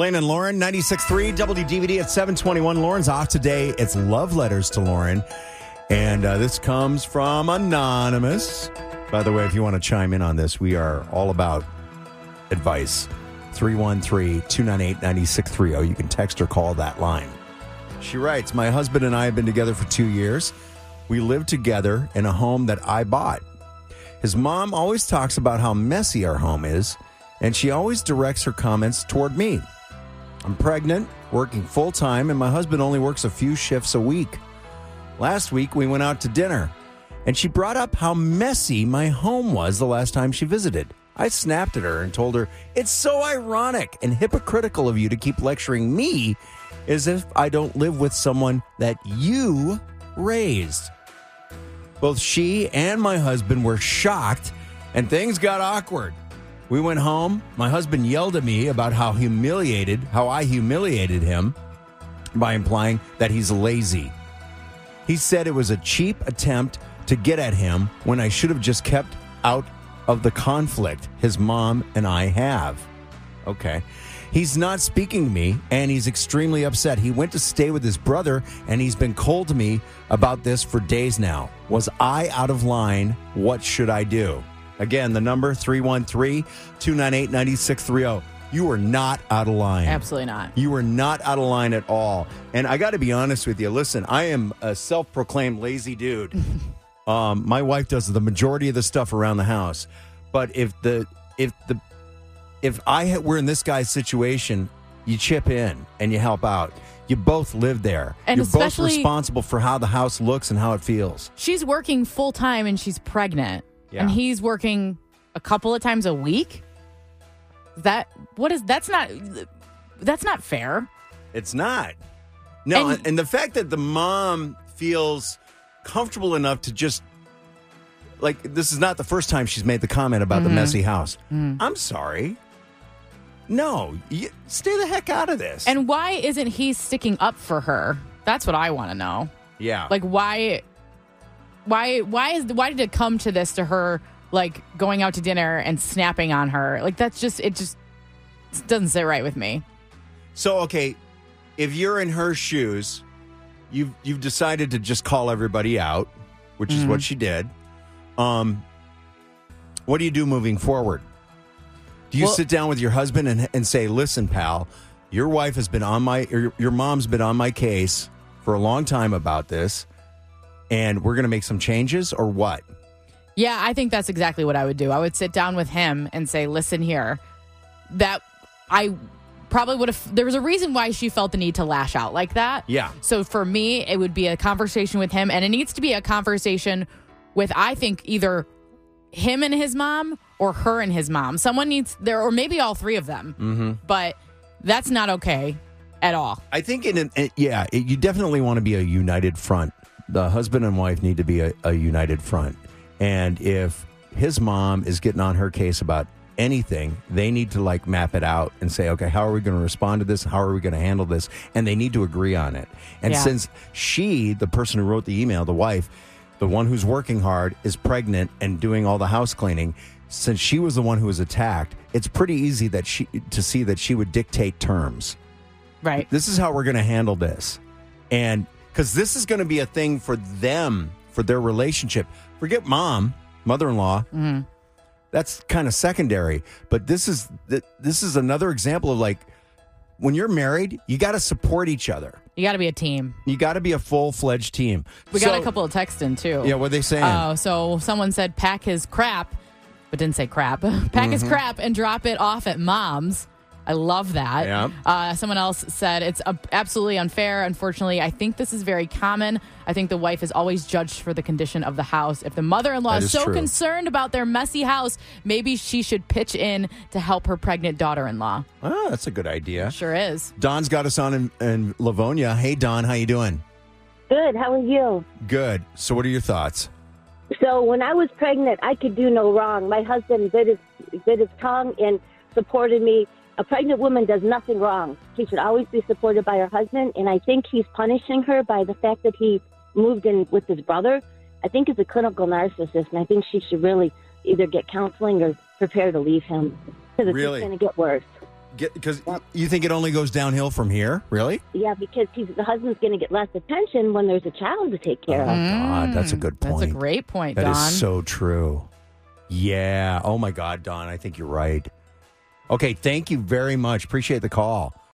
Blaine and Lauren, 96.3 WDVD at 721. Lauren's off today. It's love letters to Lauren. And uh, this comes from Anonymous. By the way, if you want to chime in on this, we are all about advice. 313 298 9630. You can text or call that line. She writes My husband and I have been together for two years. We live together in a home that I bought. His mom always talks about how messy our home is, and she always directs her comments toward me. I'm pregnant, working full time, and my husband only works a few shifts a week. Last week, we went out to dinner, and she brought up how messy my home was the last time she visited. I snapped at her and told her, It's so ironic and hypocritical of you to keep lecturing me as if I don't live with someone that you raised. Both she and my husband were shocked, and things got awkward. We went home. My husband yelled at me about how humiliated, how I humiliated him by implying that he's lazy. He said it was a cheap attempt to get at him when I should have just kept out of the conflict his mom and I have. Okay. He's not speaking to me and he's extremely upset. He went to stay with his brother and he's been cold to me about this for days now. Was I out of line? What should I do? Again, the number 313 298 9630. You are not out of line. Absolutely not. You are not out of line at all. And I got to be honest with you. Listen, I am a self proclaimed lazy dude. um, my wife does the majority of the stuff around the house. But if the if the if I were in this guy's situation, you chip in and you help out. You both live there. And You're both responsible for how the house looks and how it feels. She's working full time and she's pregnant. Yeah. And he's working a couple of times a week. That what is that's not that's not fair. It's not. No, And- and, the fact that the mom feels comfortable enough to just like this is not the first time she's made the comment about Mm-hmm. the messy house. Mm. I'm sorry. No, you, stay the heck out of this. And why isn't he sticking up for her? That's what I want to know. yeah, Like why why why is why did it come to this to her like going out to dinner and snapping on her? Like that's just it just doesn't sit right with me. so okay, if you're in her shoes, you've you've decided to just call everybody out, which is Mm-hmm. what she did. Um, what do you do moving forward? Do you Well- sit down with your husband and, and say, "Listen, pal, your wife has been on my, your, your mom's been on my case for a long time about this, and we're going to make some changes, or what?" Yeah, I think that's exactly what I would do. I would sit down with him and say, "Listen here, that I probably would have. There was a reason why she felt the need to lash out like that. Yeah. So for me, it would be a conversation with him, and it needs to be a conversation with I think either him and his mom or her and his mom. Someone needs there, or maybe all three of them. Mm-hmm. But that's not okay at all. I think in an, it, yeah, it, you definitely want to be a united front. The husband and wife need to be a, a united front. And if his mom is getting on her case about anything, they need to like map it out and say, okay, how are we going to respond to this? How are we going to handle this? And they need to agree on it. And Yeah. since she, the person who wrote the email, the wife, the one who's working hard, is pregnant and doing all the house cleaning, since she was the one who was attacked, it's pretty easy that she to see that she would dictate terms Right. this is how we're going to handle this. And because this is going to be a thing for them, for their relationship. Forget mom, mother in law. Mm-hmm. That's kind of secondary. But this is this is another example of like when you're married, you got to support each other. You got to be a team. You got to be a full fledged team. We got a couple of texts in too. Yeah, what are they saying? Oh, so someone said pack his crap, but didn't say crap. pack his mm-hmm. crap and drop it off at mom's. I love that. Yeah. Uh, someone else said it's absolutely unfair. Unfortunately, I think this is very common. I think the wife is always judged for the condition of the house. If the mother in law That is is so true. concerned about their messy house, maybe she should pitch in to help her pregnant daughter in law. oh, that's a good idea. Sure is. Don's got us on in, in Livonia. Hey, Don, how you doing? Good. How are you? Good. So, what are your thoughts? So when I was pregnant, I could do no wrong. My husband bit his bit his tongue and supported me. A pregnant woman does nothing wrong. She should always be supported by her husband, and I think he's punishing her by the fact that he moved in with his brother. I think he's a clinical narcissist, and I think she should really either get counseling or prepare to leave him because it's Really? just going to get worse. Because you think it only goes downhill from here? Really? Yeah, because he's, the husband's going to get less attention when there's a child to take care Oh, of. God, that's a good point. That's a great point, That Don. is so true. Yeah. Oh my God, Don, I think you're right. Okay, thank you very much. Appreciate the call.